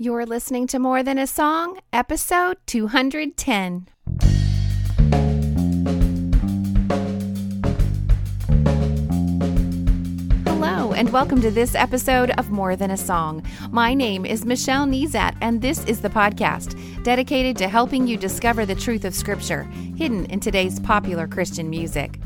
You're listening to More Than a Song, episode 210. Hello, and welcome to this episode of More Than a Song. My name is Michelle Nezat, and this is the podcast dedicated to helping you discover the truth of Scripture hidden in today's popular Christian music.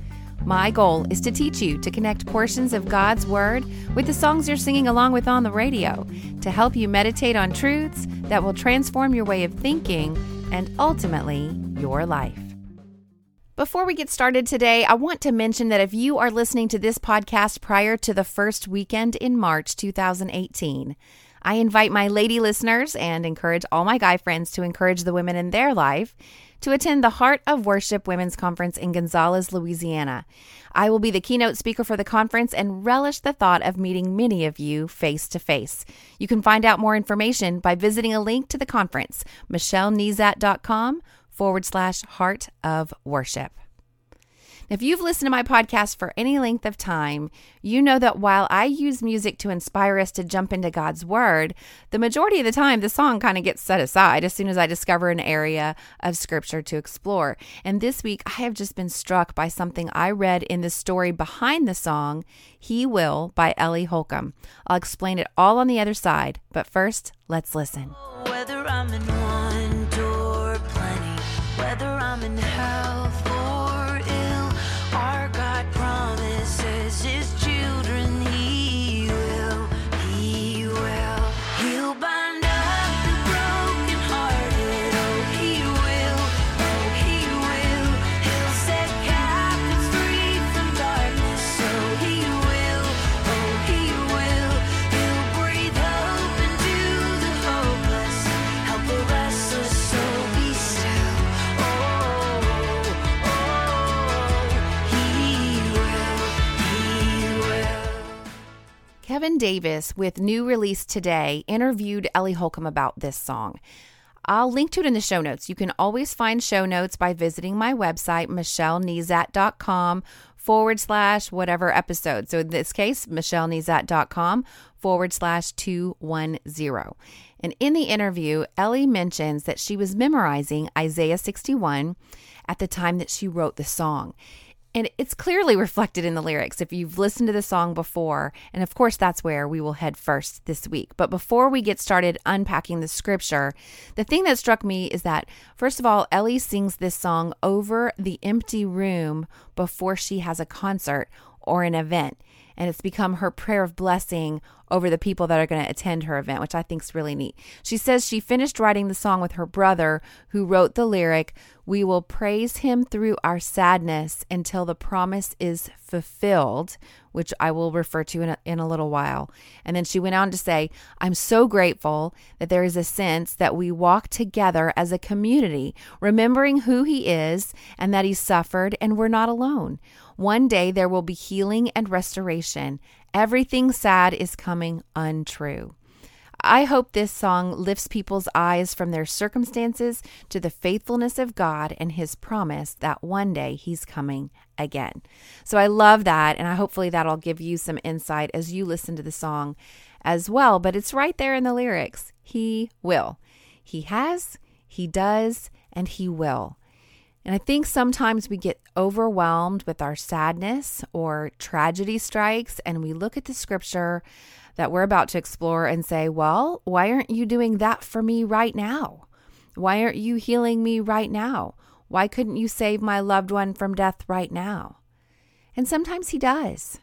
My goal is to teach you to connect portions of God's Word with the songs you're singing along with on the radio to help you meditate on truths that will transform your way of thinking and ultimately your life. Before we get started today, I want to mention that if you are listening to this podcast prior to the first weekend in March 2018, I invite my lady listeners and encourage all my guy friends to encourage the women in their life to attend the Heart of Worship Women's Conference in Gonzales, Louisiana. I will be the keynote speaker for the conference and relish the thought of meeting many of you face to face. You can find out more information by visiting a link to the conference, michellenezat.com forward slash heart of worship. If you've listened to my podcast for any length of time, you know that while I use music to inspire us to jump into God's Word, the majority of the time the song kind of gets set aside as soon as I discover an area of Scripture to explore. And this week, I have just been struck by something I read in the story behind the song, He Will by Ellie Holcomb. I'll explain it all on the other side, but first, let's listen. Davis, with new release today, interviewed Ellie Holcomb about this song. I'll link to it in the show notes. You can always find show notes by visiting my website, michellenezat.com forward slash whatever episode. So in this case, michellenezat.com forward slash 210. And in the interview, Ellie mentions that she was memorizing Isaiah 61 at the time that she wrote the song. And it's clearly reflected in the lyrics if you've listened to the song before. And of course, that's where we will head first this week. But before we get started unpacking the scripture, the thing that struck me is that, first of all, Ellie sings this song over the empty room before she has a concert or an event and it's become her prayer of blessing over the people that are going to attend her event, which I think is really neat. She says she finished writing the song with her brother, who wrote the lyric, We will praise him through our sadness until the promise is fulfilled, which I will refer to in a, in a little while. And then she went on to say, I'm so grateful that there is a sense that we walk together as a community, remembering who he is and that he suffered, and we're not alone. One day there will be healing and restoration. Everything sad is coming untrue. I hope this song lifts people's eyes from their circumstances to the faithfulness of God and His promise that one day He's coming again. So I love that, and I hopefully that'll give you some insight as you listen to the song as well. But it's right there in the lyrics He will. He has, He does, and He will. And I think sometimes we get overwhelmed with our sadness or tragedy strikes, and we look at the scripture that we're about to explore and say, Well, why aren't you doing that for me right now? Why aren't you healing me right now? Why couldn't you save my loved one from death right now? And sometimes He does.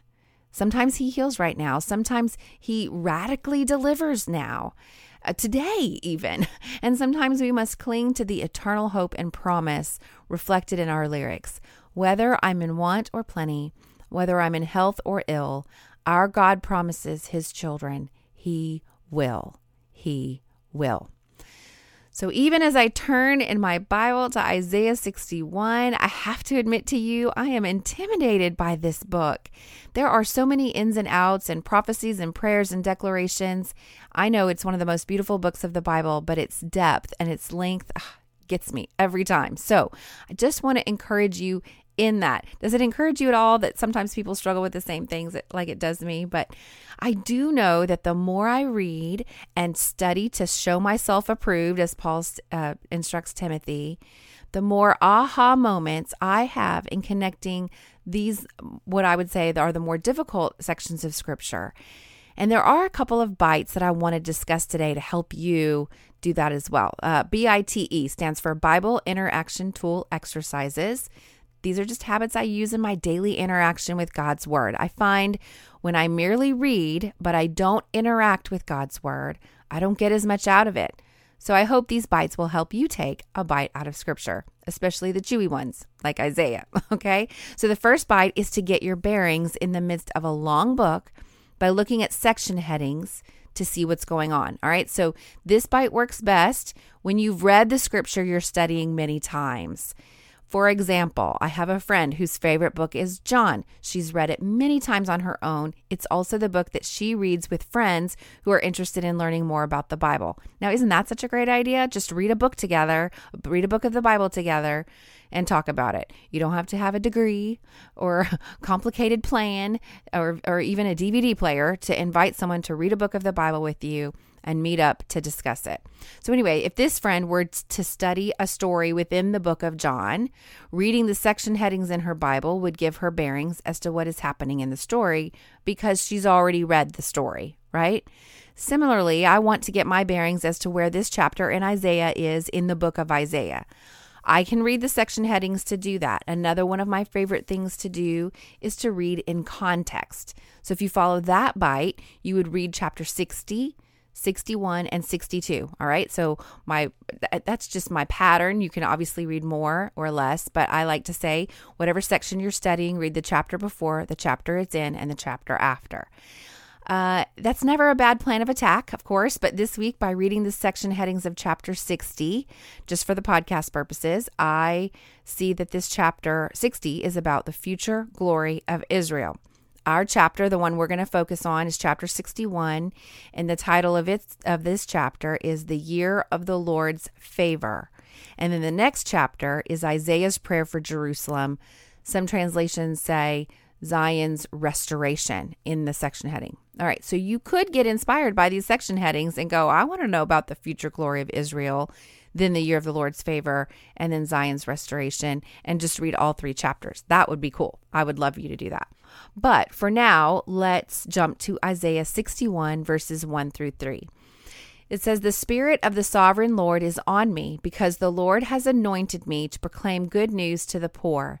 Sometimes He heals right now. Sometimes He radically delivers now uh, today, even. And sometimes we must cling to the eternal hope and promise reflected in our lyrics. Whether I'm in want or plenty, whether I'm in health or ill, our God promises his children, He will. He will. So, even as I turn in my Bible to Isaiah 61, I have to admit to you, I am intimidated by this book. There are so many ins and outs and prophecies and prayers and declarations. I know it's one of the most beautiful books of the Bible, but its depth and its length ugh, gets me every time. So, I just want to encourage you in that. Does it encourage you at all that sometimes people struggle with the same things that, like it does me? But I do know that the more I read and study to show myself approved, as Paul uh, instructs Timothy, the more aha moments I have in connecting these, what I would say are the more difficult sections of scripture. And there are a couple of bites that I want to discuss today to help you do that as well. Uh, BITE stands for Bible Interaction Tool Exercises. These are just habits I use in my daily interaction with God's Word. I find when I merely read, but I don't interact with God's Word, I don't get as much out of it. So I hope these bites will help you take a bite out of Scripture, especially the chewy ones like Isaiah. Okay. So the first bite is to get your bearings in the midst of a long book by looking at section headings to see what's going on. All right. So this bite works best when you've read the scripture you're studying many times. For example, I have a friend whose favorite book is John. She's read it many times on her own. It's also the book that she reads with friends who are interested in learning more about the Bible. Now, isn't that such a great idea? Just read a book together, read a book of the Bible together, and talk about it. You don't have to have a degree or a complicated plan or, or even a DVD player to invite someone to read a book of the Bible with you and meet up to discuss it. So, anyway, if this friend were to study a story within the book of John, reading the section headings in her Bible would give her bearings as to what is happening in the story because she's already read the story, right? Similarly, I want to get my bearings as to where this chapter in Isaiah is in the book of Isaiah. I can read the section headings to do that. Another one of my favorite things to do is to read in context. So if you follow that bite, you would read chapter 60, 61 and 62 all right? So my that's just my pattern. You can obviously read more or less but i like to say whatever section you're studying read the chapter before the chapter it's in and the chapter after. Uh, that's never a bad plan of attack, of course, but this week, by reading the section headings of chapter 60, just for the podcast purposes, I see that this chapter 60 is about the future glory of Israel. Our chapter, the one we're going to focus on, is chapter 61, and the title of it of this chapter is The Year of the Lord's Favor. And then the next chapter is Isaiah's prayer for Jerusalem. Some translations say Zion's restoration in the section heading. All right, so you could get inspired by these section headings and go, I want to know about the future glory of Israel then the year of the Lord's favor, and then Zion's restoration, and just read all three chapters. That would be cool. I would love you to do that. But for now, let's jump to Isaiah 61, verses 1 through 3. It says, The Spirit of the sovereign Lord is on me, because the Lord has anointed me to proclaim good news to the poor.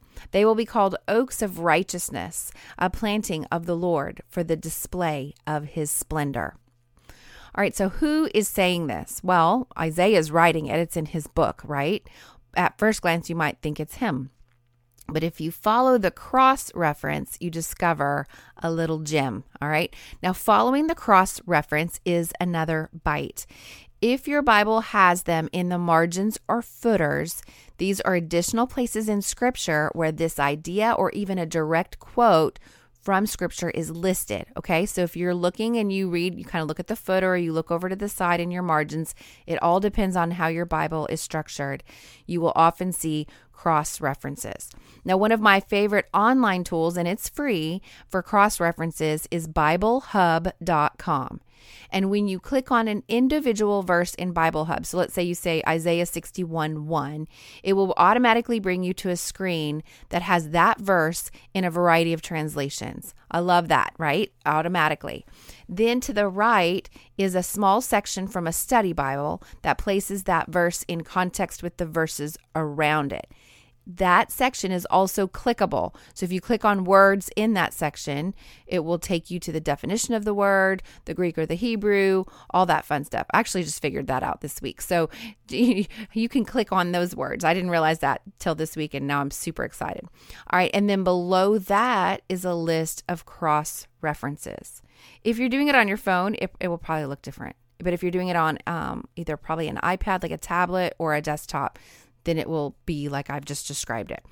They will be called oaks of righteousness, a planting of the Lord for the display of his splendor. All right, so who is saying this? Well, Isaiah is writing it, it's in his book, right? At first glance, you might think it's him. But if you follow the cross reference, you discover a little gem. All right. Now, following the cross reference is another bite. If your Bible has them in the margins or footers, these are additional places in Scripture where this idea or even a direct quote from scripture is listed. Okay. So if you're looking and you read, you kind of look at the footer you look over to the side in your margins, it all depends on how your Bible is structured. You will often see cross references. Now, one of my favorite online tools, and it's free for cross references, is BibleHub.com. And when you click on an individual verse in Bible Hub, so let's say you say Isaiah 61 1, it will automatically bring you to a screen that has that verse in a variety of translations. I love that, right? Automatically. Then to the right is a small section from a study Bible that places that verse in context with the verses around it. That section is also clickable. So if you click on words in that section, it will take you to the definition of the word, the Greek or the Hebrew, all that fun stuff. I actually just figured that out this week. So you can click on those words. I didn't realize that till this week, and now I'm super excited. All right. And then below that is a list of cross references. If you're doing it on your phone, it, it will probably look different. But if you're doing it on um, either probably an iPad, like a tablet, or a desktop, then it will be like I've just described it.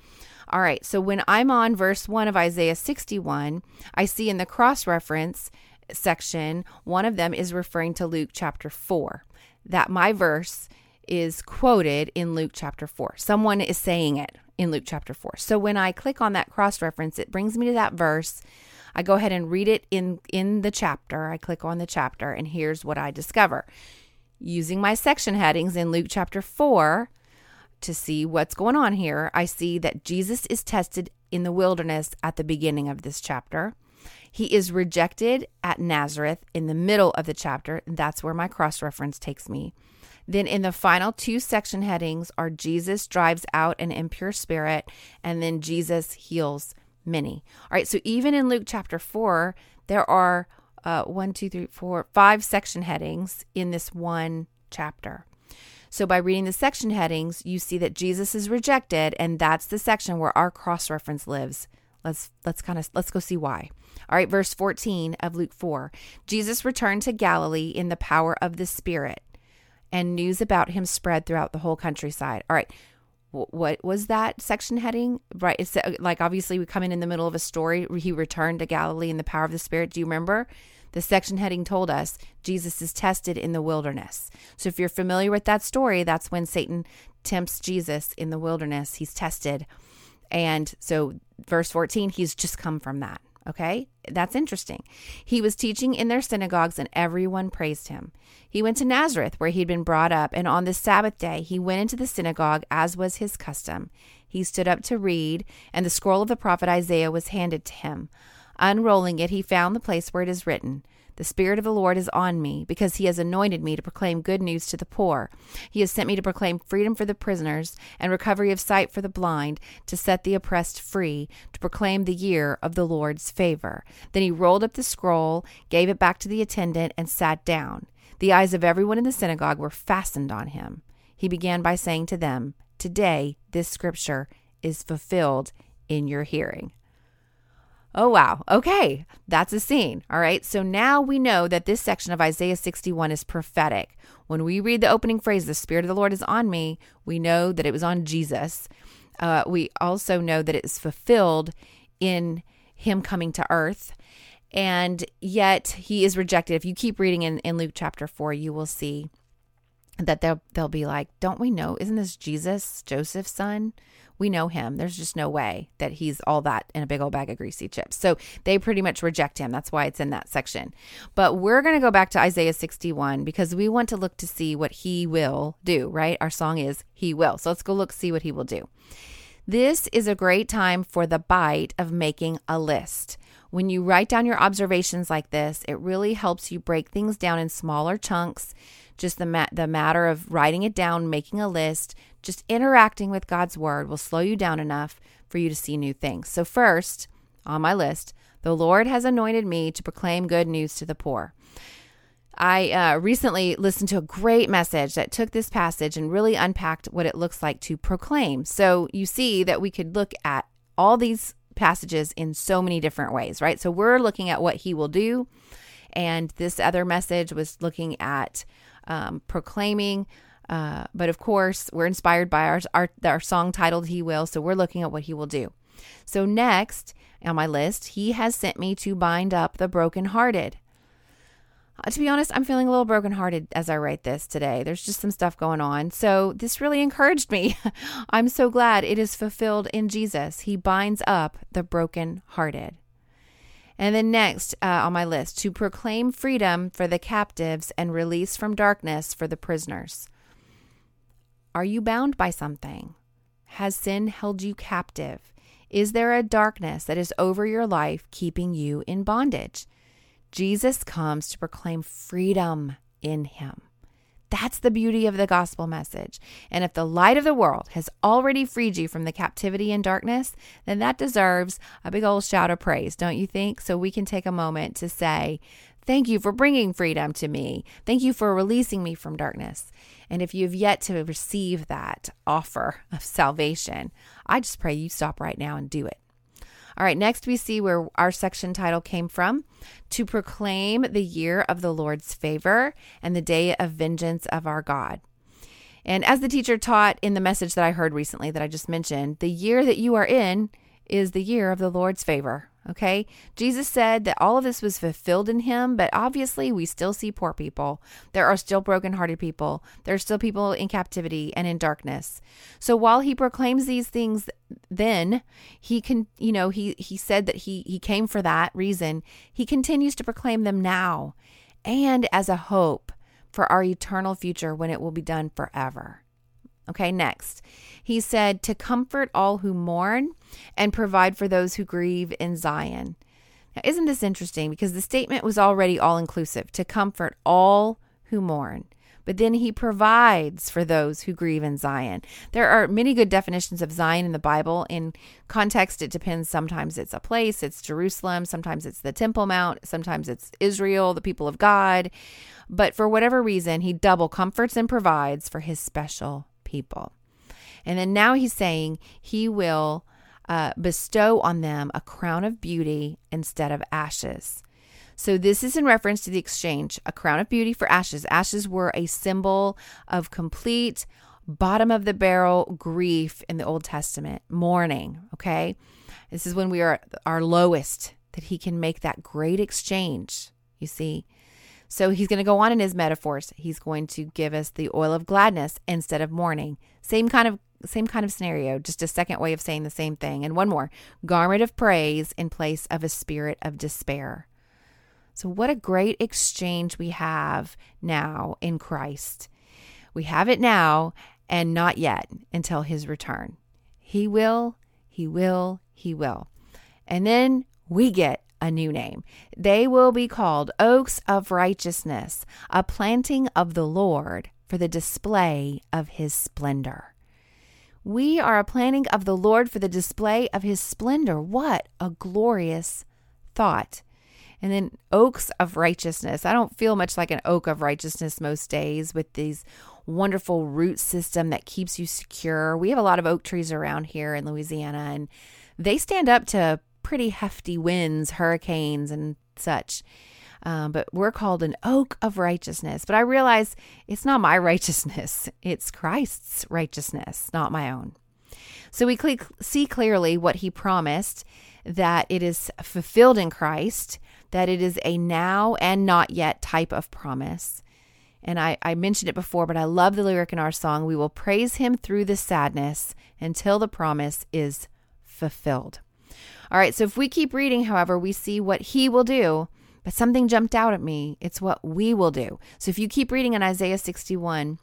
All right, so when I'm on verse 1 of Isaiah 61, I see in the cross reference section, one of them is referring to Luke chapter 4. That my verse is quoted in Luke chapter 4. Someone is saying it in Luke chapter 4. So when I click on that cross reference, it brings me to that verse. I go ahead and read it in in the chapter. I click on the chapter and here's what I discover. Using my section headings in Luke chapter 4, to see what's going on here, I see that Jesus is tested in the wilderness at the beginning of this chapter. He is rejected at Nazareth in the middle of the chapter. That's where my cross reference takes me. Then in the final two section headings are Jesus drives out an impure spirit and then Jesus heals many. All right, so even in Luke chapter 4, there are uh, one, two, three, four, five section headings in this one chapter. So by reading the section headings, you see that Jesus is rejected and that's the section where our cross reference lives. Let's let's kind of let's go see why. All right, verse 14 of Luke 4. Jesus returned to Galilee in the power of the Spirit, and news about him spread throughout the whole countryside. All right. What was that section heading? Right. It's uh, like obviously we come in in the middle of a story. He returned to Galilee in the power of the Spirit. Do you remember? The section heading told us Jesus is tested in the wilderness. So if you're familiar with that story, that's when Satan tempts Jesus in the wilderness. He's tested. And so, verse 14, he's just come from that. Okay, that's interesting. He was teaching in their synagogues and everyone praised him. He went to Nazareth where he'd been brought up, and on the Sabbath day he went into the synagogue as was his custom. He stood up to read, and the scroll of the prophet Isaiah was handed to him. Unrolling it, he found the place where it is written, The Spirit of the Lord is on me, because he has anointed me to proclaim good news to the poor. He has sent me to proclaim freedom for the prisoners and recovery of sight for the blind, to set the oppressed free, to proclaim the year of the Lord's favor. Then he rolled up the scroll, gave it back to the attendant, and sat down. The eyes of everyone in the synagogue were fastened on him. He began by saying to them, Today this scripture is fulfilled in your hearing. Oh, wow. Okay. That's a scene. All right. So now we know that this section of Isaiah 61 is prophetic. When we read the opening phrase, the Spirit of the Lord is on me, we know that it was on Jesus. Uh, we also know that it is fulfilled in him coming to earth. And yet he is rejected. If you keep reading in, in Luke chapter 4, you will see that they'll, they'll be like, Don't we know? Isn't this Jesus, Joseph's son? We know him. There's just no way that he's all that in a big old bag of greasy chips. So they pretty much reject him. That's why it's in that section. But we're going to go back to Isaiah 61 because we want to look to see what he will do, right? Our song is He Will. So let's go look, see what he will do. This is a great time for the bite of making a list. When you write down your observations like this, it really helps you break things down in smaller chunks. Just the, ma- the matter of writing it down, making a list, just interacting with God's word will slow you down enough for you to see new things. So, first on my list, the Lord has anointed me to proclaim good news to the poor. I uh, recently listened to a great message that took this passage and really unpacked what it looks like to proclaim. So you see that we could look at all these passages in so many different ways, right? So we're looking at what he will do. And this other message was looking at um, proclaiming. Uh, but of course, we're inspired by our, our, our song titled He Will. So we're looking at what he will do. So next on my list, he has sent me to bind up the brokenhearted. Uh, to be honest, I'm feeling a little brokenhearted as I write this today. There's just some stuff going on. So, this really encouraged me. I'm so glad it is fulfilled in Jesus. He binds up the brokenhearted. And then next uh, on my list, to proclaim freedom for the captives and release from darkness for the prisoners. Are you bound by something? Has sin held you captive? Is there a darkness that is over your life keeping you in bondage? Jesus comes to proclaim freedom in him. That's the beauty of the gospel message. And if the light of the world has already freed you from the captivity and darkness, then that deserves a big old shout of praise, don't you think? So we can take a moment to say, Thank you for bringing freedom to me. Thank you for releasing me from darkness. And if you've yet to receive that offer of salvation, I just pray you stop right now and do it. All right, next we see where our section title came from to proclaim the year of the Lord's favor and the day of vengeance of our God. And as the teacher taught in the message that I heard recently that I just mentioned, the year that you are in is the year of the Lord's favor. Okay. Jesus said that all of this was fulfilled in him, but obviously we still see poor people. There are still brokenhearted people. There are still people in captivity and in darkness. So while he proclaims these things then, he can, you know, he, he said that he, he came for that reason. He continues to proclaim them now and as a hope for our eternal future when it will be done forever. Okay, next. He said to comfort all who mourn and provide for those who grieve in Zion. Now, isn't this interesting? Because the statement was already all inclusive to comfort all who mourn. But then he provides for those who grieve in Zion. There are many good definitions of Zion in the Bible. In context, it depends. Sometimes it's a place, it's Jerusalem. Sometimes it's the Temple Mount. Sometimes it's Israel, the people of God. But for whatever reason, he double comforts and provides for his special people. And then now he's saying he will uh, bestow on them a crown of beauty instead of ashes. So, this is in reference to the exchange a crown of beauty for ashes. Ashes were a symbol of complete bottom of the barrel grief in the Old Testament, mourning. Okay. This is when we are our lowest, that he can make that great exchange. You see, so he's going to go on in his metaphors. He's going to give us the oil of gladness instead of mourning. Same kind of same kind of scenario, just a second way of saying the same thing. And one more, garment of praise in place of a spirit of despair. So what a great exchange we have now in Christ. We have it now and not yet until his return. He will, he will, he will. And then we get a new name. They will be called oaks of righteousness, a planting of the Lord for the display of his splendor. We are a planting of the Lord for the display of his splendor. What a glorious thought. And then oaks of righteousness. I don't feel much like an oak of righteousness most days with these wonderful root system that keeps you secure. We have a lot of oak trees around here in Louisiana and they stand up to pretty hefty winds, hurricanes, and such. Um, but we're called an oak of righteousness. But I realize it's not my righteousness, it's Christ's righteousness, not my own. So we cl- see clearly what he promised that it is fulfilled in Christ, that it is a now and not yet type of promise. And I, I mentioned it before, but I love the lyric in our song. We will praise him through the sadness until the promise is fulfilled. All right, so if we keep reading, however, we see what he will do, but something jumped out at me. It's what we will do. So if you keep reading in Isaiah 61,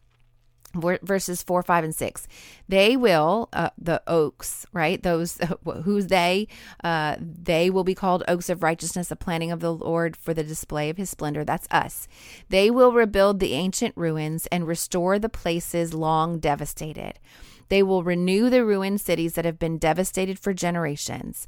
verses 4 5 and 6 they will uh, the oaks right? Those who's they? Uh, they will be called oaks of righteousness a planting of the lord for the display of his splendor. That's us. They will rebuild the ancient ruins and restore the places long devastated they will renew the ruined cities that have been devastated for generations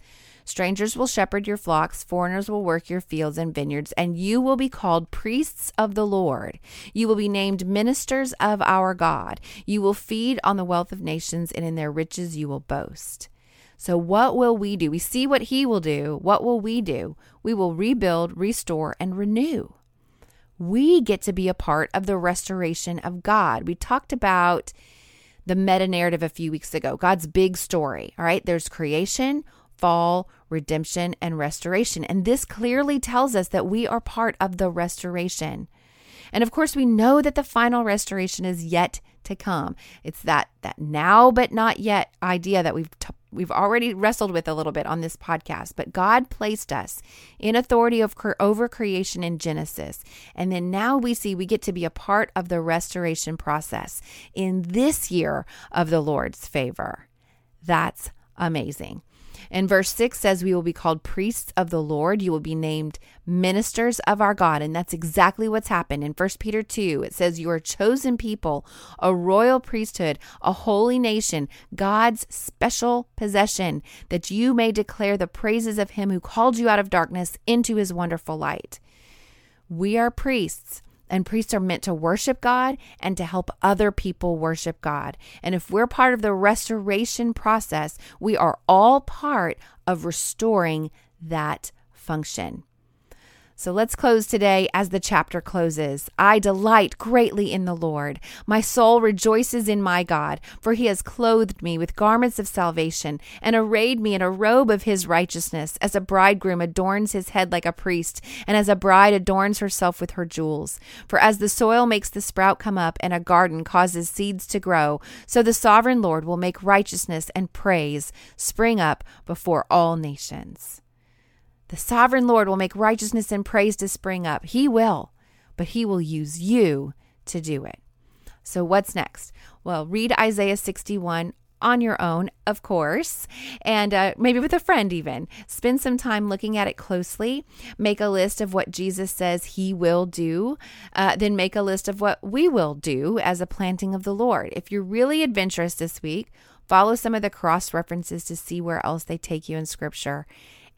Strangers will shepherd your flocks, foreigners will work your fields and vineyards, and you will be called priests of the Lord. You will be named ministers of our God. You will feed on the wealth of nations, and in their riches you will boast. So, what will we do? We see what he will do. What will we do? We will rebuild, restore, and renew. We get to be a part of the restoration of God. We talked about the meta narrative a few weeks ago, God's big story. All right, there's creation, fall, redemption, and restoration. And this clearly tells us that we are part of the restoration. And of course, we know that the final restoration is yet to come. It's that that now but not yet idea that we've we've already wrestled with a little bit on this podcast. But God placed us in authority of over creation in Genesis, and then now we see we get to be a part of the restoration process in this year of the Lord's favor. That's amazing. And verse 6 says, We will be called priests of the Lord. You will be named ministers of our God. And that's exactly what's happened. In 1 Peter 2, it says, You are chosen people, a royal priesthood, a holy nation, God's special possession, that you may declare the praises of him who called you out of darkness into his wonderful light. We are priests. And priests are meant to worship God and to help other people worship God. And if we're part of the restoration process, we are all part of restoring that function. So let's close today as the chapter closes. I delight greatly in the Lord. My soul rejoices in my God, for he has clothed me with garments of salvation and arrayed me in a robe of his righteousness, as a bridegroom adorns his head like a priest, and as a bride adorns herself with her jewels. For as the soil makes the sprout come up, and a garden causes seeds to grow, so the sovereign Lord will make righteousness and praise spring up before all nations. The sovereign Lord will make righteousness and praise to spring up. He will, but He will use you to do it. So, what's next? Well, read Isaiah 61 on your own, of course, and uh, maybe with a friend even. Spend some time looking at it closely. Make a list of what Jesus says he will do. Uh, then make a list of what we will do as a planting of the Lord. If you're really adventurous this week, follow some of the cross references to see where else they take you in scripture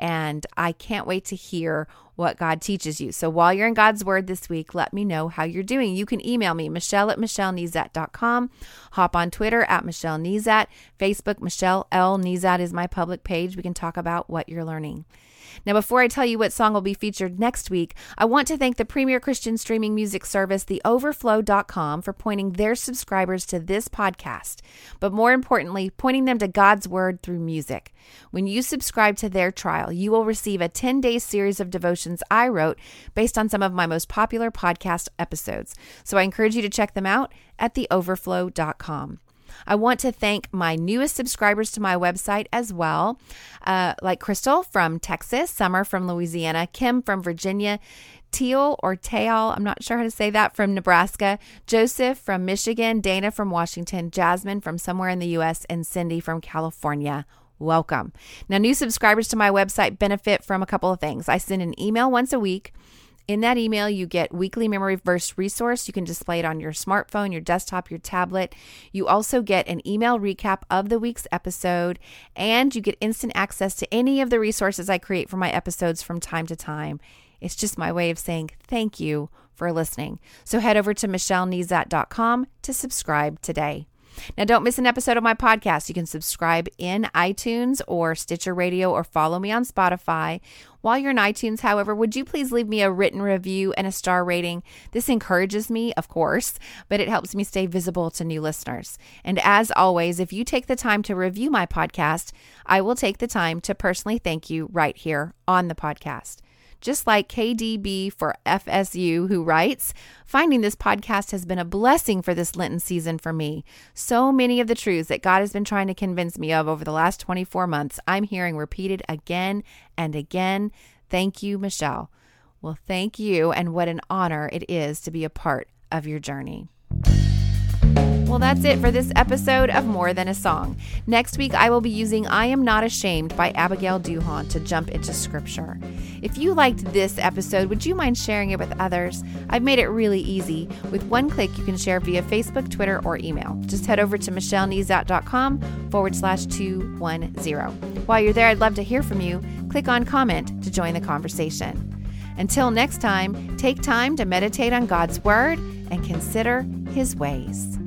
and I can't wait to hear what God teaches you. So while you're in God's Word this week, let me know how you're doing. You can email me, Michelle at MichelleNezat.com. Hop on Twitter at Michelle Nezat. Facebook, Michelle L. Nezat is my public page. We can talk about what you're learning. Now, before I tell you what song will be featured next week, I want to thank the premier Christian streaming music service, theoverflow.com, for pointing their subscribers to this podcast, but more importantly, pointing them to God's Word through music. When you subscribe to their trial, you will receive a 10 day series of devotions I wrote based on some of my most popular podcast episodes. So I encourage you to check them out at theoverflow.com. I want to thank my newest subscribers to my website as well, uh, like Crystal from Texas, Summer from Louisiana, Kim from Virginia, Teal or Teal, I'm not sure how to say that, from Nebraska, Joseph from Michigan, Dana from Washington, Jasmine from somewhere in the U.S., and Cindy from California. Welcome. Now, new subscribers to my website benefit from a couple of things. I send an email once a week in that email, you get weekly memory verse resource. You can display it on your smartphone, your desktop, your tablet. You also get an email recap of the week's episode, and you get instant access to any of the resources I create for my episodes from time to time. It's just my way of saying thank you for listening. So head over to michellenezat.com to subscribe today. Now, don't miss an episode of my podcast. You can subscribe in iTunes or Stitcher Radio or follow me on Spotify. While you're in iTunes, however, would you please leave me a written review and a star rating? This encourages me, of course, but it helps me stay visible to new listeners. And as always, if you take the time to review my podcast, I will take the time to personally thank you right here on the podcast just like KDB for FSU, who writes, Finding this podcast has been a blessing for this Lenten season for me. So many of the truths that God has been trying to convince me of over the last 24 months, I'm hearing repeated again and again. Thank you, Michelle. Well, thank you, and what an honor it is to be a part of your journey. Well, that's it for this episode of More Than a Song. Next week, I will be using I Am Not Ashamed by Abigail Duhon to jump into scripture. If you liked this episode, would you mind sharing it with others? I've made it really easy. With one click, you can share via Facebook, Twitter, or email. Just head over to michellenezat.com forward slash 210. While you're there, I'd love to hear from you. Click on comment to join the conversation. Until next time, take time to meditate on God's Word and consider His ways.